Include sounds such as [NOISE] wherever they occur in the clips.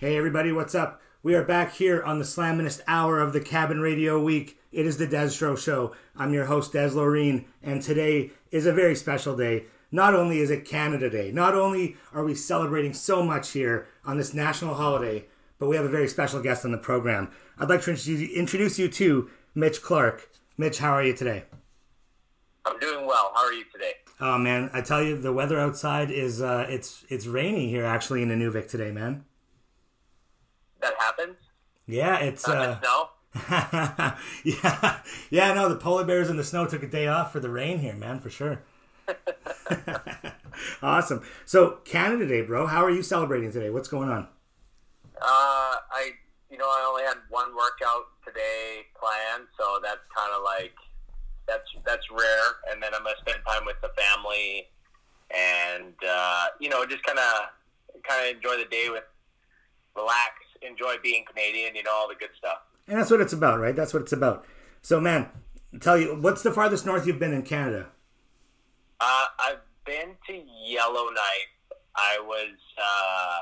Hey everybody, what's up? We are back here on the Slamminest hour of the Cabin Radio Week. It is the Deztro Show. I'm your host, Dez Loreen, and today is a very special day. Not only is it Canada Day, not only are we celebrating so much here on this national holiday, but we have a very special guest on the program. I'd like to introduce you to Mitch Clarke. Mitch, how are you today? I'm doing well. How are you today? Oh man, I tell you, the weather outside is uh, it's it's rainy here actually in Inuvik today, man. That happens. Yeah, it's uh, snow. [LAUGHS] yeah, yeah. No, the polar bears in the snow took a day off for the rain here, man, for sure. [LAUGHS] awesome. So Canada Day, bro. How are you celebrating today? What's going on? Uh, I you know I only had one workout today planned, so that's kind of like that's that's rare. And then I'm gonna spend time with the family, and uh, you know just kind of kind of enjoy the day with relax, enjoy being Canadian, you know all the good stuff. And that's what it's about, right? That's what it's about. So, man, tell you, what's the farthest north you've been in Canada? Uh, I've been to Yellowknife. I was. Uh,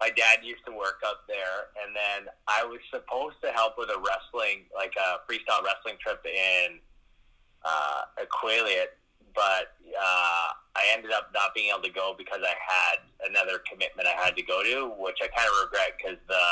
my dad used to work up there, and then I was supposed to help with a wrestling, like a freestyle wrestling trip in uh, but uh, I ended up not being able to go because I had another commitment I had to go to, which I kind of regret because the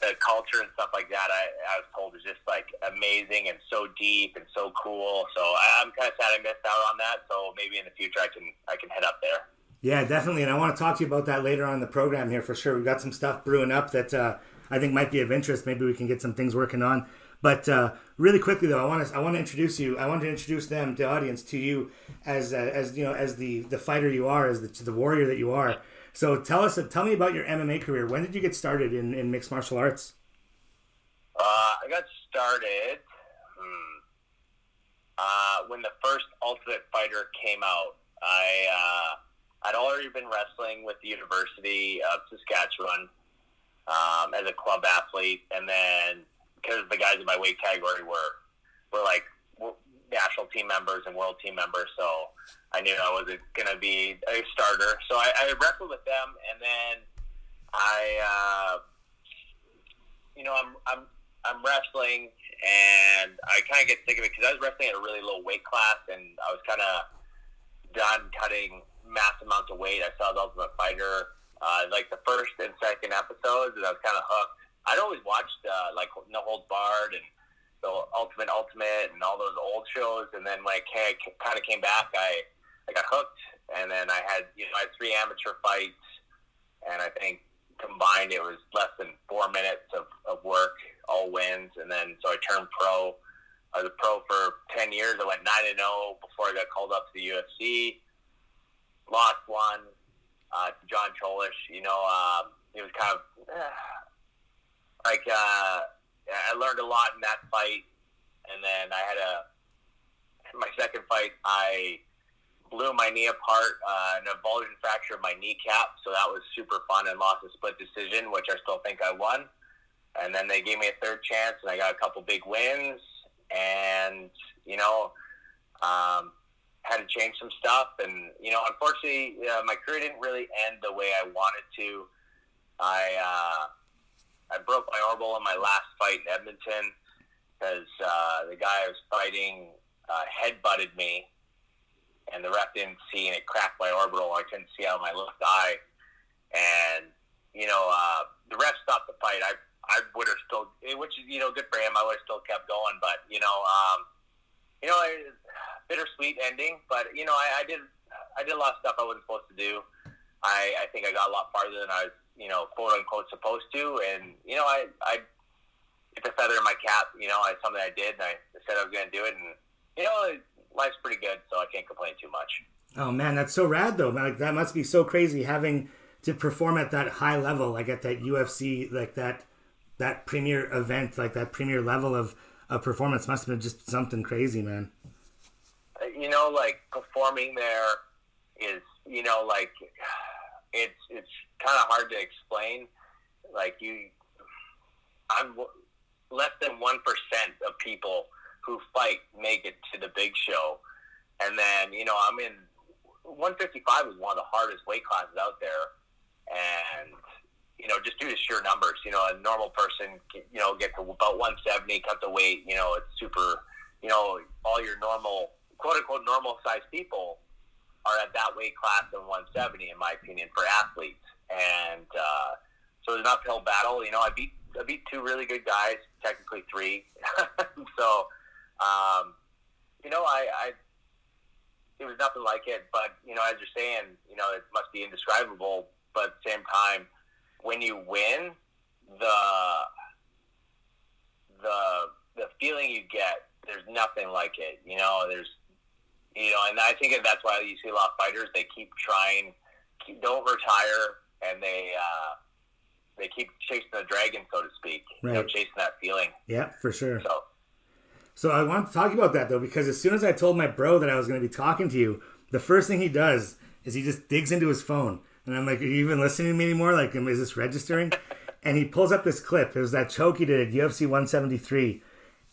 the culture and stuff like that I, I was told is just like amazing and so deep and so cool. So I, I'm kind of sad I missed out on that. So maybe in the future I can I can head up there. Yeah, definitely, and I want to talk to you about that later on in the program here for sure. We've got some stuff brewing up that uh, I think might be of interest. Maybe we can get some things working on. But uh, really quickly though, I want to I want to introduce you. I want to introduce them, the audience, to you as uh, as you know as the the fighter you are, as the, the warrior that you are. So tell us, tell me about your MMA career. When did you get started in, in mixed martial arts? Uh, I got started hmm, uh, when the first Ultimate Fighter came out. I uh, I'd already been wrestling with the University of Saskatchewan um, as a club athlete, and then because the guys in my weight category were were like national team members and world team members, so I knew I wasn't going to be a starter. So I, I wrestled with them, and then I, uh, you know, I'm I'm I'm wrestling, and I kind of get sick of it because I was wrestling at a really low weight class, and I was kind of done cutting mass amounts of weight. I saw the Ultimate Fighter, uh, like the first and second episodes, and I was kind of hooked. I'd always watched uh, like No Holds Barred and the Ultimate Ultimate and all those old shows, and then I kind of came back, I I got hooked, and then I had you know I had three amateur fights, and I think combined it was less than four minutes of, of work, all wins, and then so I turned pro. I was a pro for ten years. I went nine and zero oh before I got called up to the UFC. Lost one uh, John Cholish. You know, um, it was kind of. Uh, [SIGHS] like uh, I learned a lot in that fight, and then I had a my second fight. I blew my knee apart, uh, an avulsion fracture of my kneecap, so that was super fun and lost a split decision, which I still think I won. And then they gave me a third chance, and I got a couple big wins, and you know, um, had to change some stuff. And you know, unfortunately, uh, my career didn't really end the way I wanted to. I uh, I broke my orbital in my last fight in Edmonton because uh, the guy I was fighting uh, head butted me, and the ref didn't see, and it cracked my orbital. I couldn't see out of my left eye, and you know uh, the ref stopped the fight. I I would have still, which is you know good for him. I would have still kept going, but you know, um, you know, bittersweet ending. But you know, I, I did I did a lot of stuff I wasn't supposed to do. I, I think I got a lot farther than I was you know, quote unquote supposed to. And, you know, I, I, it's a feather in my cap, you know, it's something I did and I said I was going to do it. And, you know, life's pretty good, so I can't complain too much. Oh man, that's so rad though. Like that must be so crazy having to perform at that high level, like at that UFC, like that, that premier event, like that premier level of, of performance must have been just something crazy, man. You know, like performing there is, you know, like it's it's kind of hard to explain. Like you, I'm less than one percent of people who fight make it to the big show, and then you know I'm in 155 is one of the hardest weight classes out there, and you know, just due to sheer numbers. You know, a normal person, you know, gets to about 170, cut the weight. You know, it's super. You know, all your normal, quote unquote, normal size people are at that weight class of 170, in my opinion, for athletes. And uh, so was an uphill battle. You know, I beat I beat two really good guys, technically three. [LAUGHS] so, um, you know, I, I it was nothing like it. But you know, as you're saying, you know, it must be indescribable. But at the same time, when you win, the the the feeling you get, there's nothing like it. You know, there's you know, and I think that's why you see a lot of fighters. They keep trying, keep, don't retire, and they uh, they keep chasing the dragon, so to speak. Right. You know, chasing that feeling. Yeah, for sure. So, so I want to talk about that though, because as soon as I told my bro that I was going to be talking to you, the first thing he does is he just digs into his phone, and I'm like, "Are you even listening to me anymore? Like, is this registering?" [LAUGHS] and he pulls up this clip. It was that choke he did at UFC 173,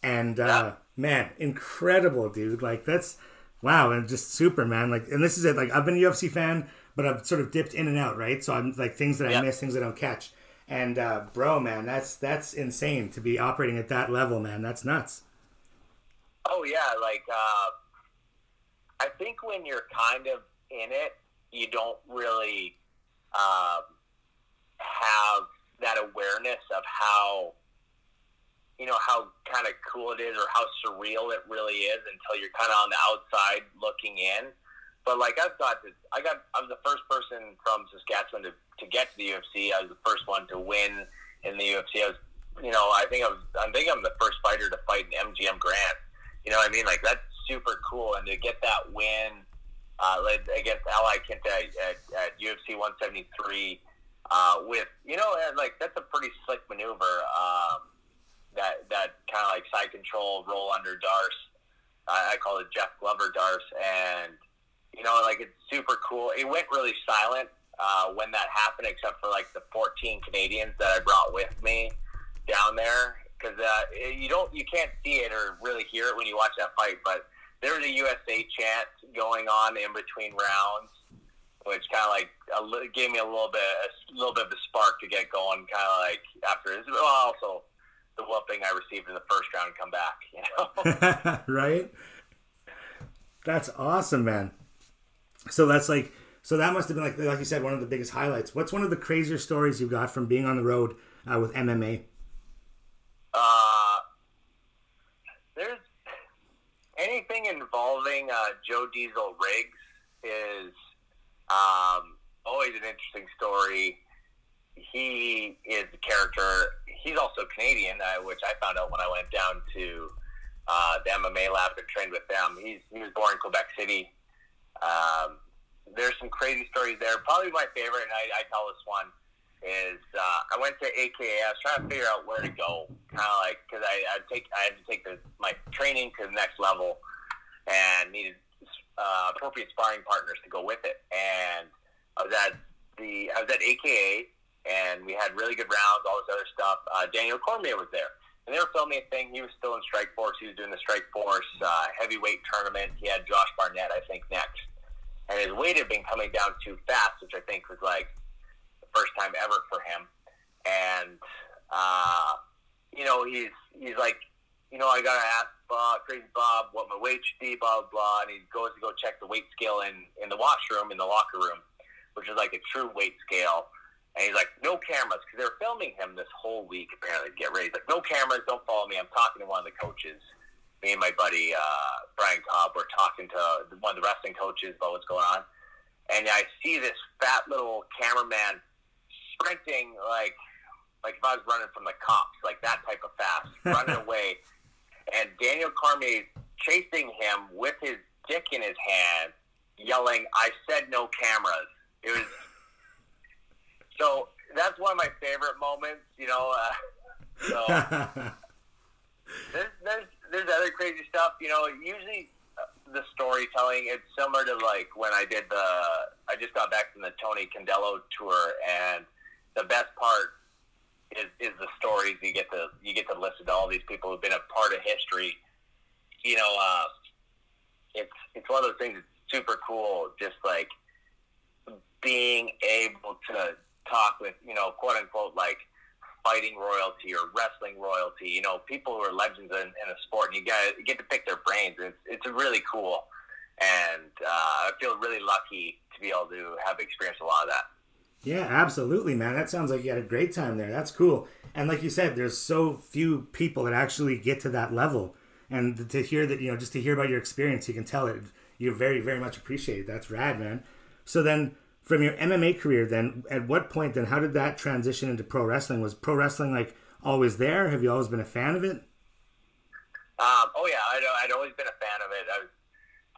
and uh, yeah. man, incredible, dude! Like that's wow, and just super, man. Like, and this is it. Like, I've been a UFC fan, but I've sort of dipped in and out, right? So I'm like things that I miss, things I don't catch. And uh, bro, man, that's that's insane to be operating at that level, man. That's nuts. Oh yeah, like uh, I think when you're kind of in it, you don't really um, have that awareness of how you know how kind of cool it is or how surreal it really is until you're kind of on the outside looking in. But like I've got this, I got I was the first person from Saskatchewan to, to get to the UFC. I was the first one to win in the UFC. I was, you know, I think I was, I think I'm the first fighter to fight an MGM Grand. You know what I mean? Like that's super cool, and to get that win uh, against Al Iaquinta at, at, at UFC 173 uh, with, you know, like that's a pretty slick maneuver. Um, that that kind of like side control roll under D'Arce. I, I call it Jeff Glover D'Arce, and you know, like it's super cool. It went really silent uh, when that happened, except for like the 14 Canadians that I brought with me down there, because uh, you don't, you can't see it or really hear it when you watch that fight, but there was a USA chant going on in between rounds, which kind of like a, gave me a little bit, a little bit of a spark to get going. Kind of like after, well, also the whooping I received in the first round come back. You know, [LAUGHS] right? That's awesome, man. So that's like, so that must have been like, like you said, one of the biggest highlights. What's one of the crazier stories you got from being on the road uh, with MMA? Uh, there's anything involving uh, Joe Diesel Riggs is um, always an interesting story. He is a character he's also Canadian, uh, which I found out when I went down to uh, the MMA lab and trained with them. He's he was born in Quebec City. Um, there's some crazy stories there. Probably my favorite, and I, I tell this one is uh, I went to AKA. I was trying to figure out where to go, kind of like because I I take I had to take the, my training to the next level and needed uh, appropriate sparring partners to go with it. And I was at the I was at AKA and we had really good rounds, all this other stuff. Uh, Daniel Cormier was there. And they were filming a thing. He was still in Strikeforce. He was doing the Strikeforce uh, heavyweight tournament. He had Josh Barnett, I think, next. And his weight had been coming down too fast, which I think was like the first time ever for him. And, uh, you know, he's he's like, you know, I got to ask Bob, Crazy Bob what my weight should be, blah, blah, blah. And he goes to go check the weight scale in, in the washroom, in the locker room, which is like a true weight scale and he's like, no cameras, because they were filming him this whole week, apparently, to get ready. He's like, no cameras, don't follow me. I'm talking to one of the coaches. Me and my buddy, uh, Brian Cobb, were talking to one of the wrestling coaches about what's going on. And I see this fat little cameraman sprinting like, like if I was running from the cops, like that type of fast, [LAUGHS] running away. And Daniel Cormier chasing him with his dick in his hand, yelling, I said no cameras. It was so that's one of my favorite moments. You know, uh, so [LAUGHS] there's there's there's other crazy stuff. You know, usually uh, the storytelling it's similar to like when I did the I just got back from the Tony Condello tour, and the best part is is the stories you get to you get to listen to all these people who've been a part of history. You know, uh, it's it's one of those things. That's super cool. Just like being able to talk with you know quote unquote like fighting royalty or wrestling royalty. You know, people who are legends in, in a sport, and you get you get to pick their brains. It's it's really cool, and uh, I feel really lucky to be able to have experienced a lot of that. Yeah, absolutely, man. That sounds like you had a great time there. That's cool. And like you said, there's so few people that actually get to that level. And to hear that, you know, just to hear about your experience, you can tell it you're very, very much appreciated. That's rad, man. So then, from your MMA career, then at what point then how did that transition into pro wrestling? Was pro wrestling like always there? Have you always been a fan of it? Um, oh yeah, I'd, I'd always been a fan of it. I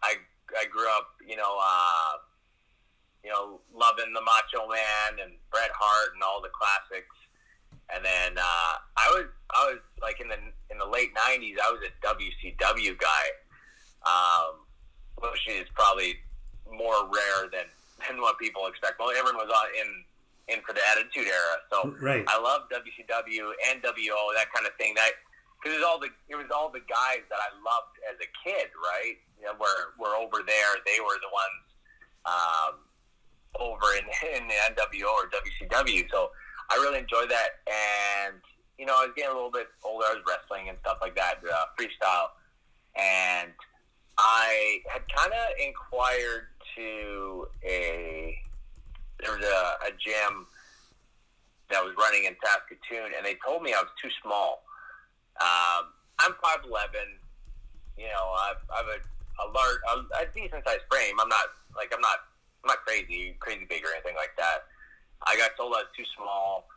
I, I grew up, you know, uh, you know, loving the Macho Man and Bret Hart and all the classics. And then uh, I was I was like in the in the late '90s. I was a WCW guy, um, which is probably more rare than than what people expect. Well, everyone was in in for the Attitude Era, so right. I love WCW and WO that kind of thing. That because it was all the it was all the guys that I loved as a kid, right? You know, were were over there. They were the ones. Um, over in, [LAUGHS] in the NWO or WCW. So I really enjoyed that. And, you know, I was getting a little bit older. I was wrestling and stuff like that, uh, freestyle. And I had kind of inquired to a, there was a, a gym that was running in Saskatoon, and they told me I was too small. Um, I'm 5'11", you know, I've, I've a, a large, a, a decent sized frame. I'm not, like, I'm not I'm not crazy, crazy big or anything like that. I got told I was too small,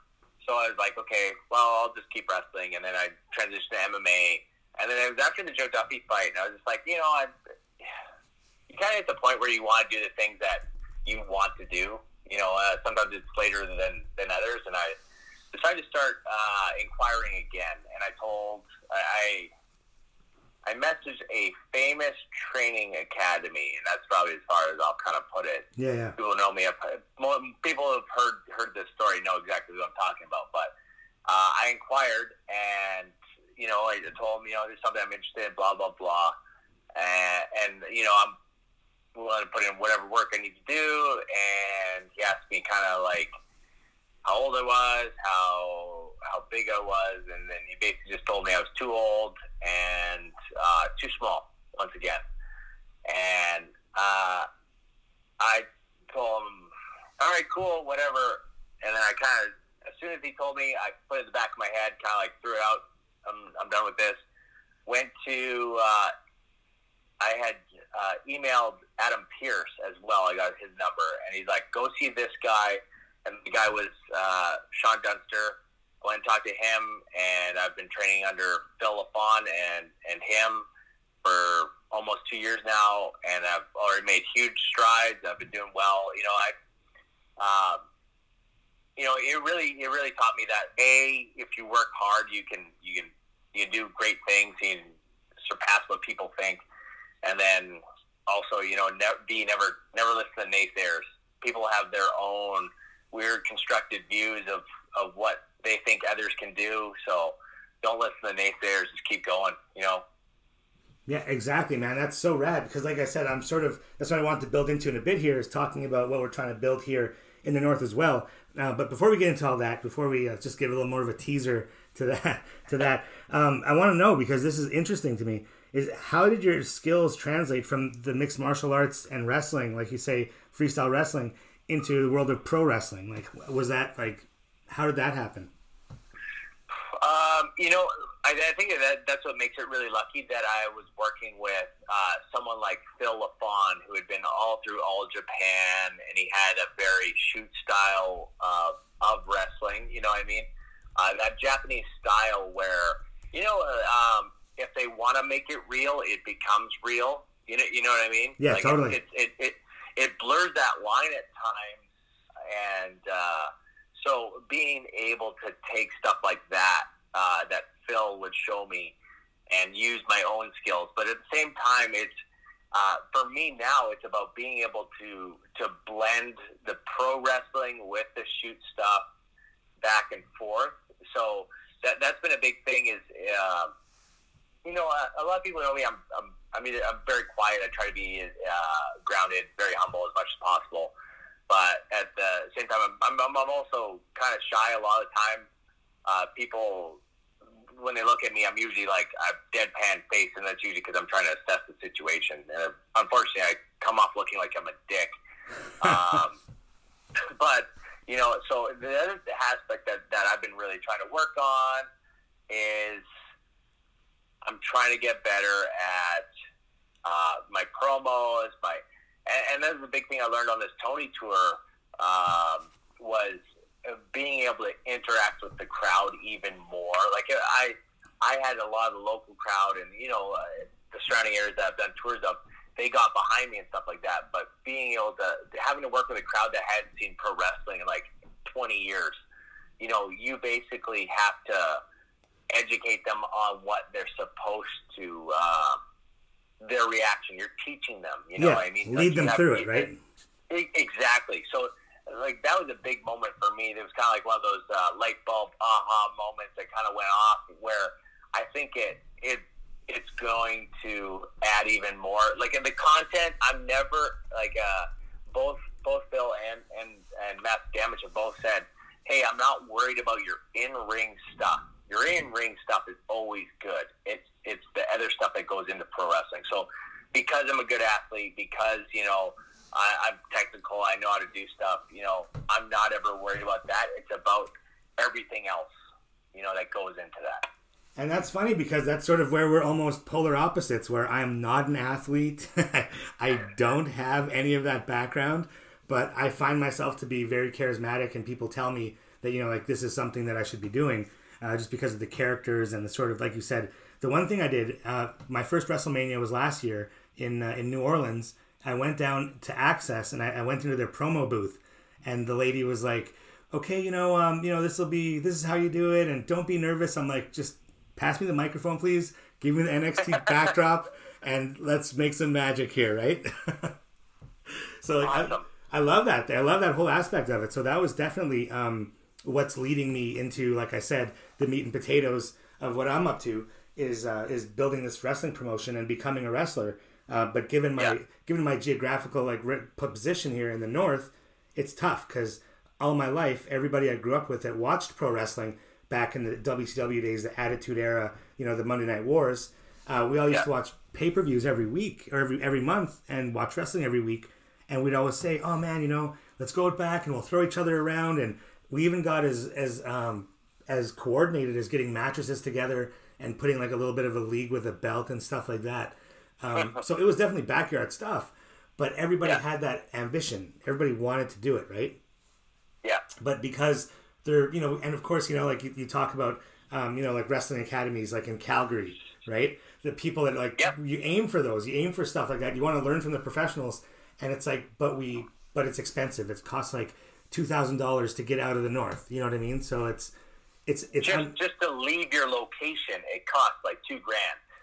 so I was like, okay, well, I'll just keep wrestling, and then I transitioned to MMA, and then it was after the Joe Duffy fight, and I was just like, you know, I, at the point where you want to do the things that you want to do. You know, uh, sometimes it's later than than others, and I decided to start uh, inquiring again, and I told I I messaged a famous training academy, and that's probably as far as I'll kind of put it. Yeah, yeah. People know me. People have heard heard this story, know exactly what I'm talking about. But uh, I inquired, and you know, I told him, you know, there's something I'm interested in, blah blah blah, and, and you know, I'm willing to put in whatever work I need to do. And he asked me kind of like how old I was, how how big I was, and then he basically just told me I was too old and uh, too small once again. And uh, I told him, "All right, cool, whatever." And then I kind of, as soon as he told me, I put it in the back of my head, kind of like threw it out. I'm, I'm done with this. Went to, uh, I had uh, emailed Adam Pearce as well. I got his number, and he's like, "Go see this guy." And the guy was uh, Sean Dunster went and talked to him, and I've been training under Phil LaFon and and him for almost two years now, and I've already made huge strides. I've been doing well. You know, I, um, you know, it really it really taught me that a if you work hard, you can you can you can do great things. You can surpass what people think, and then also you know never be never never listen to naysayers. People have their own weird constructed views of of what they think others can do. So don't listen to naysayers. Just keep going. You know. Yeah, exactly, man. That's so rad because, like I said, I'm sort of that's what I want to build into in a bit here is talking about what we're trying to build here in the north as well. Uh, but before we get into all that, before we uh, just give a little more of a teaser to that, [LAUGHS] to that, um, I want to know because this is interesting to me. Is how did your skills translate from the mixed martial arts and wrestling, like you say, freestyle wrestling, into the world of pro wrestling? Like, was that like how did that happen? Um, you know, I, I think that that's what makes it really lucky that I was working with uh, someone like Phil LaFon, who had been all through all Japan, and he had a very shoot style uh, of wrestling. You know what I mean? Uh, that Japanese style where you know, uh, um, if they want to make it real, it becomes real. You know, you know what I mean? Yeah, like totally. It it, it it it blurs that line at times, and uh, so being able to take stuff like that, uh, that Phil would show me, and use my own skills, but at the same time, it's uh, for me now. It's about being able to to blend the pro wrestling with the shoot stuff back and forth. So that that's been a big thing. Is uh, you know a, a lot of people know me. I'm, I'm I mean I'm very quiet. I try to be uh, grounded, very humble as much as possible. but at the same time, I'm, I'm, I'm also kind of shy a lot of the time. Uh, people, when they look at me, I'm usually like a deadpan face, and that's usually because I'm trying to assess the situation. And unfortunately, I come off looking like I'm a dick. [LAUGHS] Um, but you know, so the other aspect that, that I've been really trying to work on is I'm trying to get better at uh, my promos, my and, and that's the big thing I learned on this Tony tour um, was being able to interact with the crowd even more. Like I, I had a lot of local crowd, and you know, uh, the surrounding areas that I've done tours of, they got behind me and stuff like that. But being able to having to work with a crowd that hadn't seen pro wrestling in like 20 years, you know, you basically have to educate them on what they're supposed to. Uh, their reaction. You're teaching them. You know, yeah, I mean, lead like them through it, right? Exactly. So, like that was a big moment for me. It was kind of like one of those uh, light bulb aha moments that kind of went off. Where I think it it it's going to add even more. Like in the content, I'm never like uh, both both Bill and and and Matt Damage have both said, "Hey, I'm not worried about your in ring stuff. Your in ring stuff is always good. It's it's the other stuff that goes into pro wrestling. So because I'm a good athlete, because you know I, I'm technical, I know how to do stuff. You know, I'm not ever worried about that. It's about everything else, you know, that goes into that. And that's funny because that's sort of where we're almost polar opposites. Where I'm not an athlete, [LAUGHS] I don't have any of that background, but I find myself to be very charismatic, and people tell me that you know, like this is something that I should be doing, uh, just because of the characters and the sort of like you said, the one thing I did, uh, my first WrestleMania was last year in uh, in New Orleans. I went down to Axxess and I, I, went into their promo booth, and the lady was like, "Okay, you know, um, you know, this will be this is how you do it, and don't be nervous." I'm like, "Just pass me the microphone, please. Give me the NXT [LAUGHS] backdrop, and let's make some magic here, right?" [LAUGHS] so like, awesome. I, I, love that. I love that whole aspect of it. So that was definitely um, what's leading me into, like I said, the meat and potatoes of what I'm up to is uh, is building this wrestling promotion and becoming a wrestler. Uh, but given my yeah. given my geographical like position here in the north, it's tough because all my life everybody I grew up with that watched pro wrestling back in the WCW days, the Attitude Era, you know, the Monday Night Wars. Uh, we all used yeah. to watch pay per views every week or every every month and watch wrestling every week, and we'd always say, "Oh man, you know, let's go back and we'll throw each other around." And we even got as as um, as coordinated as getting mattresses together and putting like a little bit of a league with a belt and stuff like that. Um, [LAUGHS] so it was definitely backyard stuff, but everybody yeah. had that ambition. Everybody wanted to do it, right? Yeah. But because they're, you know, and of course, you know, like you, you talk about, um, you know, like wrestling academies, like in Calgary, right? The people that like yeah. you aim for those, you aim for stuff like that. You want to learn from the professionals, and it's like, but we, but it's expensive. It costs like two thousand dollars to get out of the north. You know what I mean? So it's it's it's just un- just to leave your location. It costs like two grand,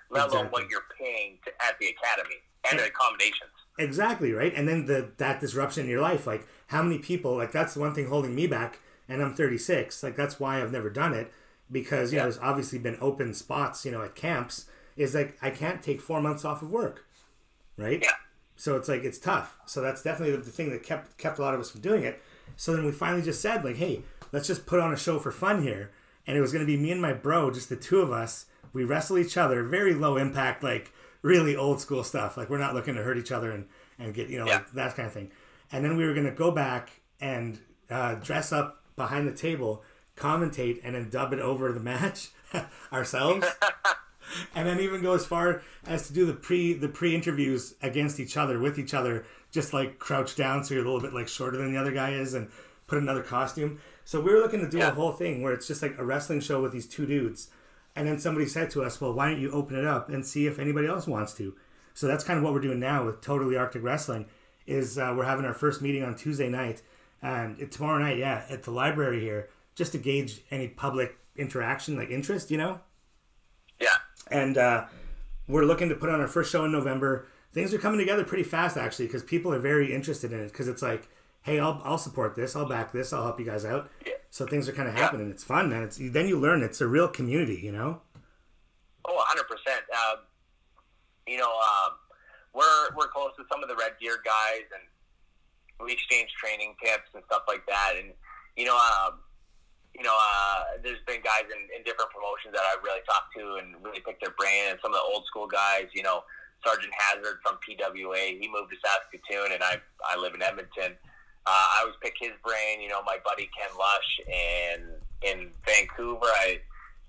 let exactly. alone what you're paying to, at the academy and, and the accommodations. Exactly right, and then the that disruption in your life. Like how many people? Like that's the one thing holding me back. And I'm 36. Like that's why I've never done it because you yeah. know there's obviously been open spots you know at camps. Is like I can't take four months off of work, right? Yeah. So it's like it's tough. So that's definitely the thing that kept kept a lot of us from doing it. So then we finally just said like, hey, let's just put on a show for fun here and it was going to be me and my bro, just the two of us. We wrestle each other, very low impact, like really old school stuff. Like we're not looking to hurt each other and, and get, you know, yeah. like that kind of thing. And then we were going to go back and uh, dress up behind the table, commentate, and then dub it over the match [LAUGHS] ourselves. [LAUGHS] and then even go as far as to do the pre the pre interviews against each other with each other, just like crouch down so you're a little bit like shorter than the other guy is, and put another costume. So we were looking to do yeah. a whole thing where it's just like a wrestling show with these two dudes. And then somebody said to us, well, why don't you open it up and see if anybody else wants to? So that's kind of what we're doing now with Totally Arctic Wrestling is uh, we're having our first meeting on Tuesday night and it, tomorrow night, yeah, at the library here, just to gauge any public interaction, like interest, you know? Yeah. And uh, we're looking to put on our first show in November. Things are coming together pretty fast, actually, because people are very interested in it. Because it's like, hey, I'll, I'll support this, I'll back this, I'll help you guys out. Yeah. So things are kind of happening. Yeah. It's fun, man. It's then you learn it's a real community, you know. Oh, 100 uh, percent. You know, um, we're we're close to some of the Red Gear guys, and we exchange training tips and stuff like that. And you know, um, you know, uh, there's been guys in, in different promotions that I've really talked to and really picked their brain. And some of the old school guys, you know, Sergeant Hazard from PWA, he moved to Saskatoon, and I I live in Edmonton. Uh, I always pick his brain. You know, my buddy Ken Lush in in Vancouver, I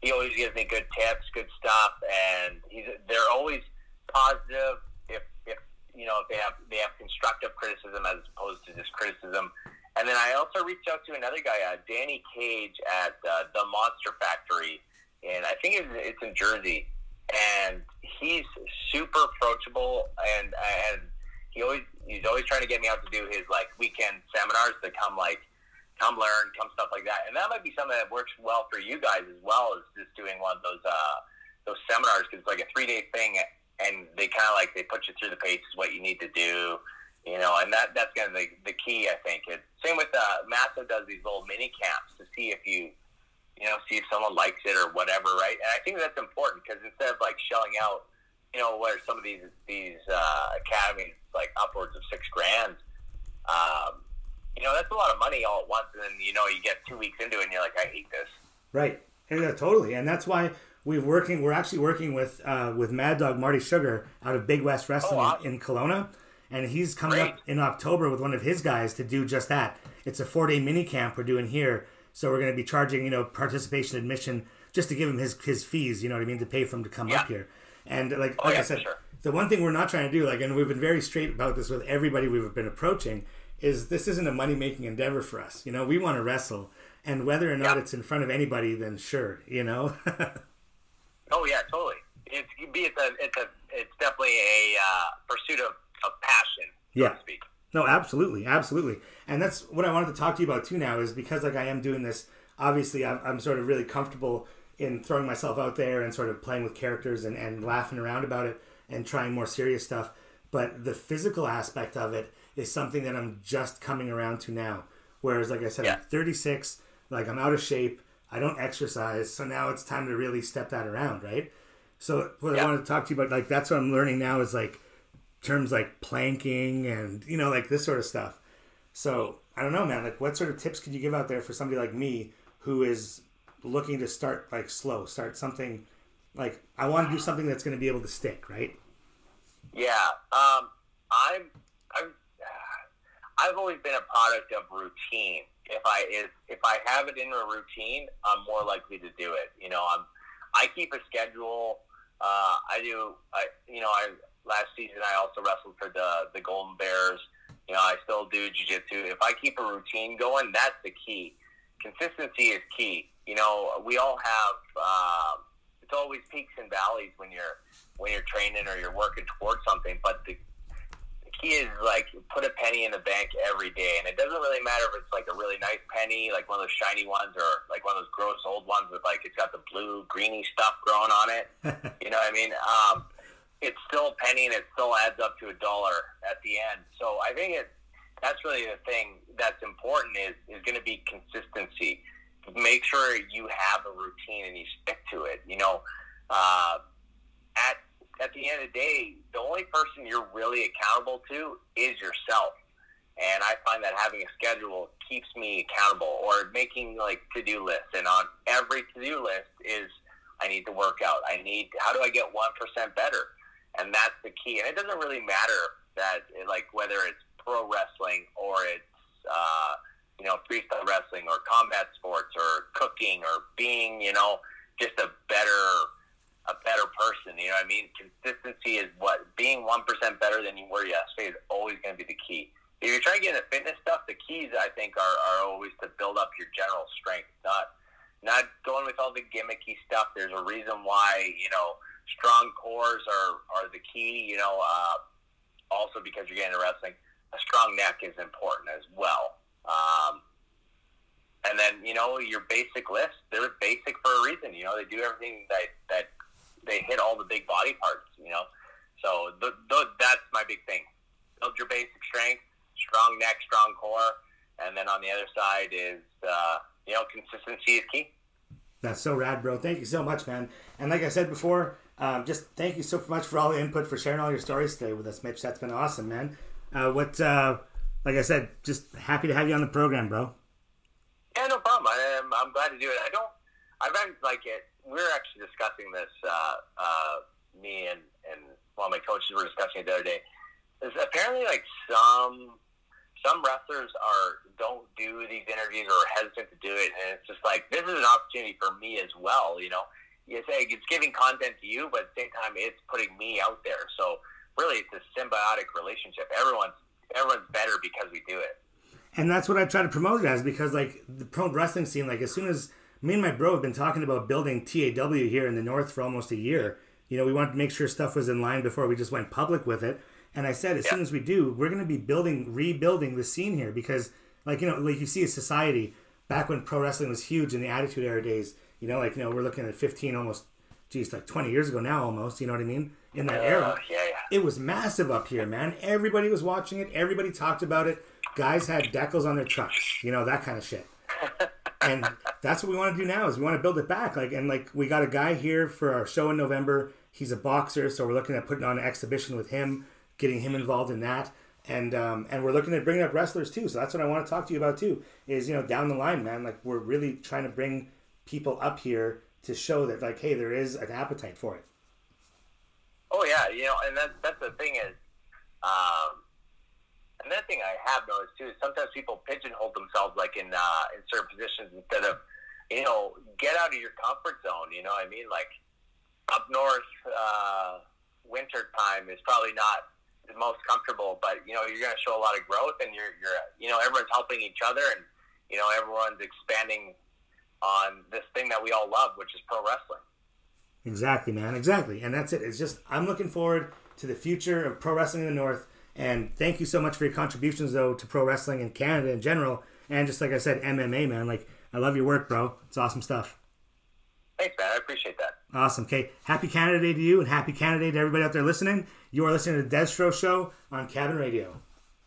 he always gives me good tips, good stuff, and he's they're always positive. If if you know if they have they have constructive criticism as opposed to just criticism. And then I also reached out to another guy, uh, Danny Cage at uh, the Monster Factory, and I think it's, it's in Jersey. And he's super approachable, and and he always he's always trying to get me out to do his like weekend seminars to come like come learn, come stuff like that. And that might be something that works well for you guys as well as just doing one of those uh, those seminars because it's like a three day thing, and they kind of like they put you through the paces what you need to do you know, and that that's kind of the, the key, I think. It, same with uh, Masso does these little mini camps to see if you, you know, see if someone likes it or whatever, right? And I think that's important because instead of like shelling out, you know, where some of these these uh, academies like upwards of six grand, um, you know, that's a lot of money all at once, and then you know you get two weeks into it and you're like, I hate this. Right, yeah, totally, and that's why we're working. We're actually working with uh, with Mad Dog Marty Sugar out of Big West Wrestling oh, wow. in Kelowna and he's coming Great. up in October with one of his guys to do just that. It's a four day mini camp we're doing here, so we're going to be charging you know participation admission just to give him his his fees. You know what I mean to pay for him to come yeah. up here. And like oh, like yeah, I said, sure. the one thing we're not trying to do, like, and we've been very straight about this with everybody we've been approaching, is this isn't a money making endeavor for us. You know, we want to wrestle, and whether or not yeah. it's in front of anybody, then sure, you know. [LAUGHS] oh yeah, totally. It's it's a it's a it's definitely a uh, pursuit of of passion, yeah. So no, absolutely, absolutely, and that's what I wanted to talk to you about too. Now is because like I am doing this. Obviously, I'm, I'm sort of really comfortable in throwing myself out there and sort of playing with characters and, and laughing around about it and trying more serious stuff. But the physical aspect of it is something that I'm just coming around to now. Whereas, like I said, yeah. I'm 36, like I'm out of shape, I don't exercise, so now it's time to really step that around, right? So what yeah. I wanted to talk to you about, like that's what I'm learning now is like terms like planking and you know like this sort of stuff. So I don't know, man. Like, what sort of tips could you give out there for somebody like me who is looking to start like slow, start something like I want to do something that's going to be able to stick, right? Yeah, um, I'm, I'm, I've always been a product of routine. If I if, if I have it in a routine, I'm more likely to do it. You know, I'm I keep a schedule. Uh, I do. I you know I last season I also wrestled for the the Golden Bears. You know, I still do jiu-jitsu. If I keep a routine going, that's the key. Consistency is key. You know, we all have. Uh, it's always peaks and valleys when you're when you're training or you're working towards something. But the, the key is like put a penny in the bank every day, and it doesn't really matter if it's like a really nice penny, like one of those shiny ones, or like one of those gross old ones with like it's got the blue greeny stuff growing on it. [LAUGHS] you know what I mean? Um, it's still a penny and it still adds up to a dollar at the end. So I think it that's really the thing that's important is is going to be consistency. Make sure you have a routine and you stick to it. You know, uh, at at the end of the day, the only person you're really accountable to is yourself. And I find that having a schedule keeps me accountable, or making like to do lists. And on every to do list is I need to work out. I need how do I get one percent better? and that's the key. And it doesn't really matter that like whether it's pro wrestling or it's uh, you know freestyle wrestling or combat sports or cooking or being you know just a better a better person. You know what I mean? Consistency is what being one percent better than you were yesterday is always going to be the key. If you're trying to get into fitness stuff, the keys I think are, are always to build up your general strength, not not going with all the gimmicky stuff. There's a reason why you know strong cores are, are the key. You know, uh, also because you're getting into wrestling, a strong neck is important as well. Um, and then you know your basic lifts, they're basic for a reason. You know, they do everything that that they hit all the big body parts. You know, so the, the, that's my big thing. Build your basic strength, strong neck, strong core, and then on the other side is uh, you know consistency is key. That's so rad, bro. Thank you so much, man. And like I said before, um, just thank you so much for all the input, for sharing all your stories today with us, Mitch. That's been awesome, man. Uh, what uh, like I said, just happy to have you on the program, bro. Yeah, no problem. I am, I'm glad to do it. I don't. I've been like it. We are actually discussing this. Uh, uh, me and and of my coaches were discussing it the other day. Is apparently like some some wrestlers are don't do these interviews or are hesitant to do it, and it's just like this is an opportunity for me as well. You know, you say it's giving content to you, but at the same time, it's putting me out there. So really, it's a symbiotic relationship. Everyone's everyone's better because we do it. And that's what I try to promote it as because like the pro wrestling scene, like as soon as me and my bro have been talking about building TAW here in the north for almost a year. You know, we wanted to make sure stuff was in line before we just went public with it. And I said, as yeah. soon as we do, we're going to be building, rebuilding the scene here because, like, you know, like you see a society back when pro wrestling was huge in the Attitude Era days, you know, like, you know, we're looking at 15 almost, geez, like 20 years ago now almost, you know what I mean? In that uh, era. Yeah, yeah. It was massive up here, man. Everybody was watching it, everybody talked about it. Guys had decals on their trucks, you know, that kind of shit. and that's what we want to do now is we want to build it back like and like we got a guy here for our show in november he's a boxer so we're looking at putting on an exhibition with him getting him involved in that and um, and we're looking at bringing up wrestlers too so that's what i want to talk to you about too is you know down the line man like we're really trying to bring people up here to show that like hey there is an appetite for it you know and that, that's the thing is um, another thing I have noticed too is sometimes people pigeonhole themselves like in uh, in certain positions instead of you know get out of your comfort zone. You know what I mean? Like up north, uh, winter time is probably not the most comfortable, but you know you're going to show a lot of growth, and you're you're you know everyone's helping each other, and you know everyone's expanding on this thing that we all love, which is pro wrestling. Exactly, man. Exactly, and that's it. It's just I'm looking forward to the future of pro wrestling in the North and thank you so much for your contributions, though, to pro wrestling in Canada in general, and just like I said, MMA, man. Like I love your work, bro. It's awesome stuff. Thanks, man. I appreciate that. Awesome. Okay. Happy Canada Day to you, and happy Canada Day to everybody out there listening. You are listening to the Deztro Show on Cabin Radio.